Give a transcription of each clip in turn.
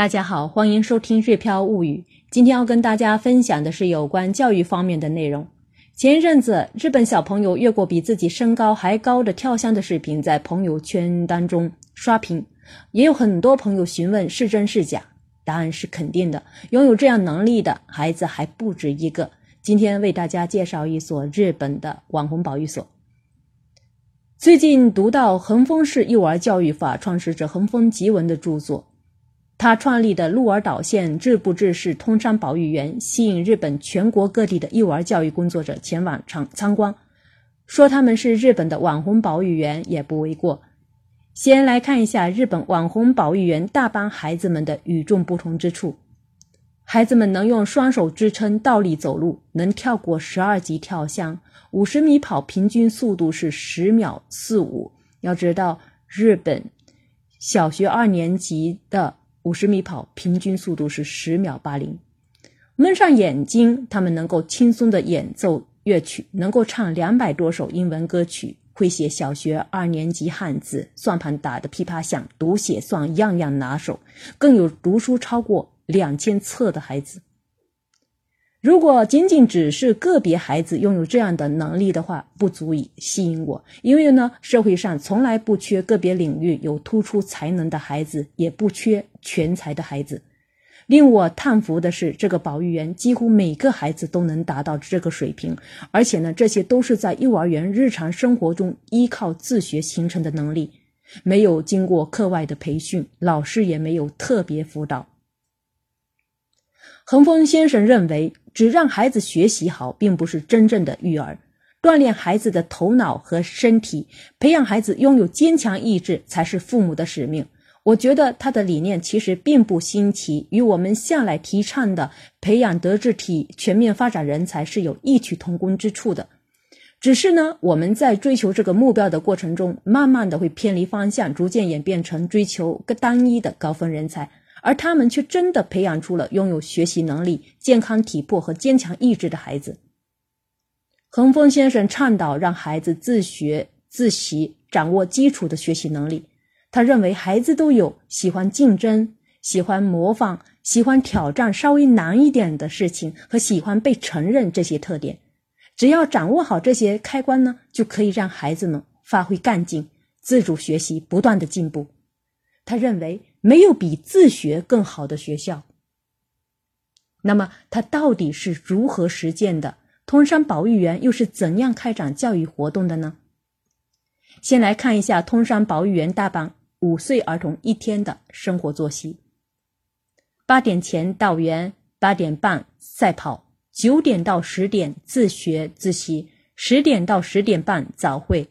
大家好，欢迎收听《日飘物语》。今天要跟大家分享的是有关教育方面的内容。前一阵子，日本小朋友越过比自己身高还高的跳箱的视频在朋友圈当中刷屏，也有很多朋友询问是真是假。答案是肯定的，拥有这样能力的孩子还不止一个。今天为大家介绍一所日本的网红保育所。最近读到横丰市幼儿教育法创始者横丰吉文的著作。他创立的鹿儿岛县志部志士通山保育园，吸引日本全国各地的幼儿教育工作者前往参参观，说他们是日本的网红保育园也不为过。先来看一下日本网红保育园大班孩子们的与众不同之处：孩子们能用双手支撑倒立走路，能跳过十二级跳箱，五十米跑平均速度是十秒四五。要知道，日本小学二年级的。五十米跑平均速度是十秒八零，蒙上眼睛，他们能够轻松的演奏乐曲，能够唱两百多首英文歌曲，会写小学二年级汉字，算盘打得噼啪响，读写算样样拿手，更有读书超过两千册的孩子。如果仅仅只是个别孩子拥有这样的能力的话，不足以吸引我。因为呢，社会上从来不缺个别领域有突出才能的孩子，也不缺全才的孩子。令我叹服的是，这个保育员几乎每个孩子都能达到这个水平，而且呢，这些都是在幼儿园日常生活中依靠自学形成的能力，没有经过课外的培训，老师也没有特别辅导。恒峰先生认为，只让孩子学习好，并不是真正的育儿。锻炼孩子的头脑和身体，培养孩子拥有坚强意志，才是父母的使命。我觉得他的理念其实并不新奇，与我们向来提倡的培养德智体全面发展人才是有异曲同工之处的。只是呢，我们在追求这个目标的过程中，慢慢的会偏离方向，逐渐演变成追求个单一的高分人才。而他们却真的培养出了拥有学习能力、健康体魄和坚强意志的孩子。恒峰先生倡导让孩子自学自习，掌握基础的学习能力。他认为孩子都有喜欢竞争、喜欢模仿、喜欢挑战稍微难一点的事情和喜欢被承认这些特点。只要掌握好这些开关呢，就可以让孩子们发挥干劲，自主学习，不断的进步。他认为。没有比自学更好的学校。那么，他到底是如何实践的？通山保育员又是怎样开展教育活动的呢？先来看一下通山保育员大班五岁儿童一天的生活作息：八点前到园，八点半赛跑，九点到十点自学自习，十点到十点半早会，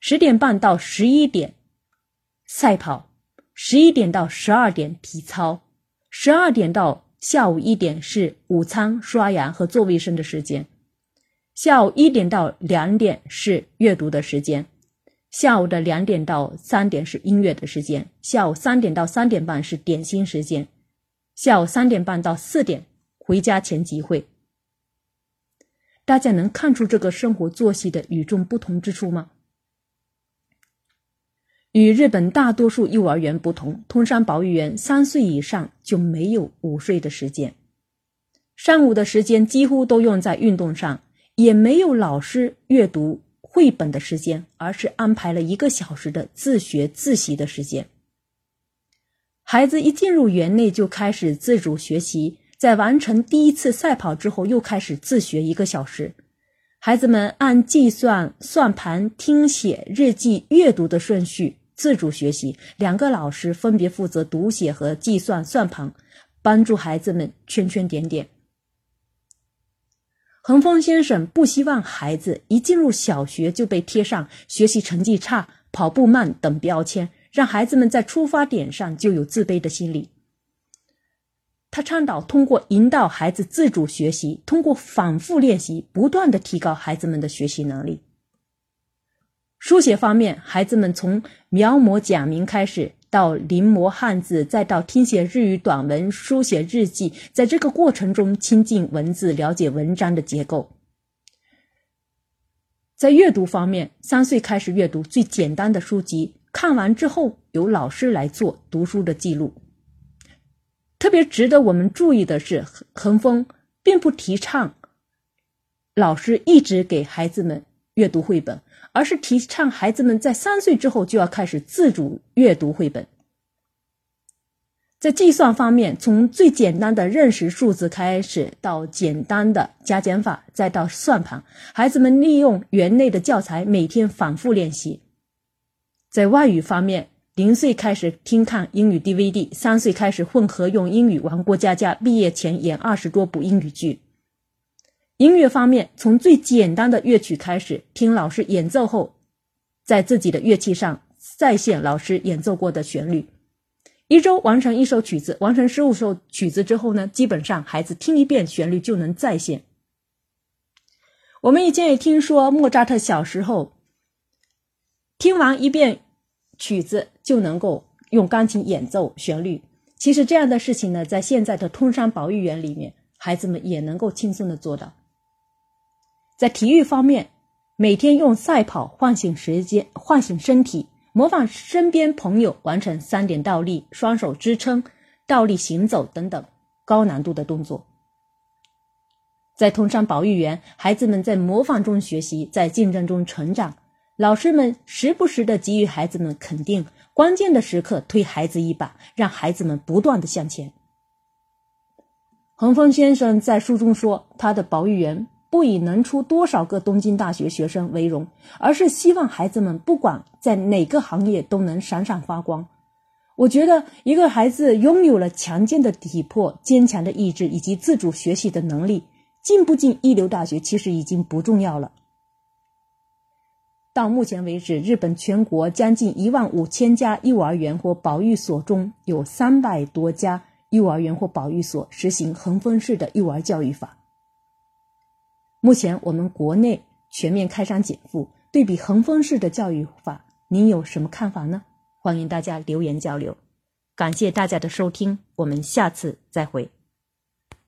十点半到十一点赛跑。十一点到十二点体操，十二点到下午一点是午餐、刷牙和做卫生的时间，下午一点到两点是阅读的时间，下午的两点到三点是音乐的时间，下午三点到三点半是点心时间，下午三点半到四点回家前集会。大家能看出这个生活作息的与众不同之处吗？与日本大多数幼儿园不同，通山保育园三岁以上就没有午睡的时间，上午的时间几乎都用在运动上，也没有老师阅读绘本的时间，而是安排了一个小时的自学自习的时间。孩子一进入园内就开始自主学习，在完成第一次赛跑之后，又开始自学一个小时。孩子们按计算、算盘、听写、日记、阅读的顺序。自主学习，两个老师分别负责读写和计算算盘，帮助孩子们圈圈点点。恒峰先生不希望孩子一进入小学就被贴上学习成绩差、跑步慢等标签，让孩子们在出发点上就有自卑的心理。他倡导通过引导孩子自主学习，通过反复练习，不断的提高孩子们的学习能力。书写方面，孩子们从描摹假名开始，到临摹汉字，再到听写日语短文、书写日记，在这个过程中亲近文字，了解文章的结构。在阅读方面，三岁开始阅读最简单的书籍，看完之后由老师来做读书的记录。特别值得我们注意的是，恒丰并不提倡老师一直给孩子们阅读绘本，而是提倡孩子们在三岁之后就要开始自主阅读绘本。在计算方面，从最简单的认识数字开始，到简单的加减法，再到算盘，孩子们利用园内的教材每天反复练习。在外语方面，零岁开始听看英语 DVD，三岁开始混合用英语玩过家家，毕业前演二十多部英语剧。音乐方面，从最简单的乐曲开始，听老师演奏后，在自己的乐器上再现老师演奏过的旋律。一周完成一首曲子，完成十五首曲子之后呢，基本上孩子听一遍旋律就能再现。我们以前也听说莫扎特小时候听完一遍曲子就能够用钢琴演奏旋律。其实这样的事情呢，在现在的通山保育园里面，孩子们也能够轻松的做到。在体育方面，每天用赛跑唤醒时间，唤醒身体。模仿身边朋友完成三点倒立、双手支撑、倒立行走等等高难度的动作。在通山保育园，孩子们在模仿中学习，在竞争中成长。老师们时不时的给予孩子们肯定，关键的时刻推孩子一把，让孩子们不断的向前。恒峰先生在书中说，他的保育员。不以能出多少个东京大学学生为荣，而是希望孩子们不管在哪个行业都能闪闪发光。我觉得一个孩子拥有了强健的体魄、坚强的意志以及自主学习的能力，进不进一流大学其实已经不重要了。到目前为止，日本全国将近一万五千家幼儿园或保育所中有三百多家幼儿园或保育所实行横分式的幼儿教育法。目前我们国内全面开山减负，对比恒丰式的教育法，您有什么看法呢？欢迎大家留言交流。感谢大家的收听，我们下次再会。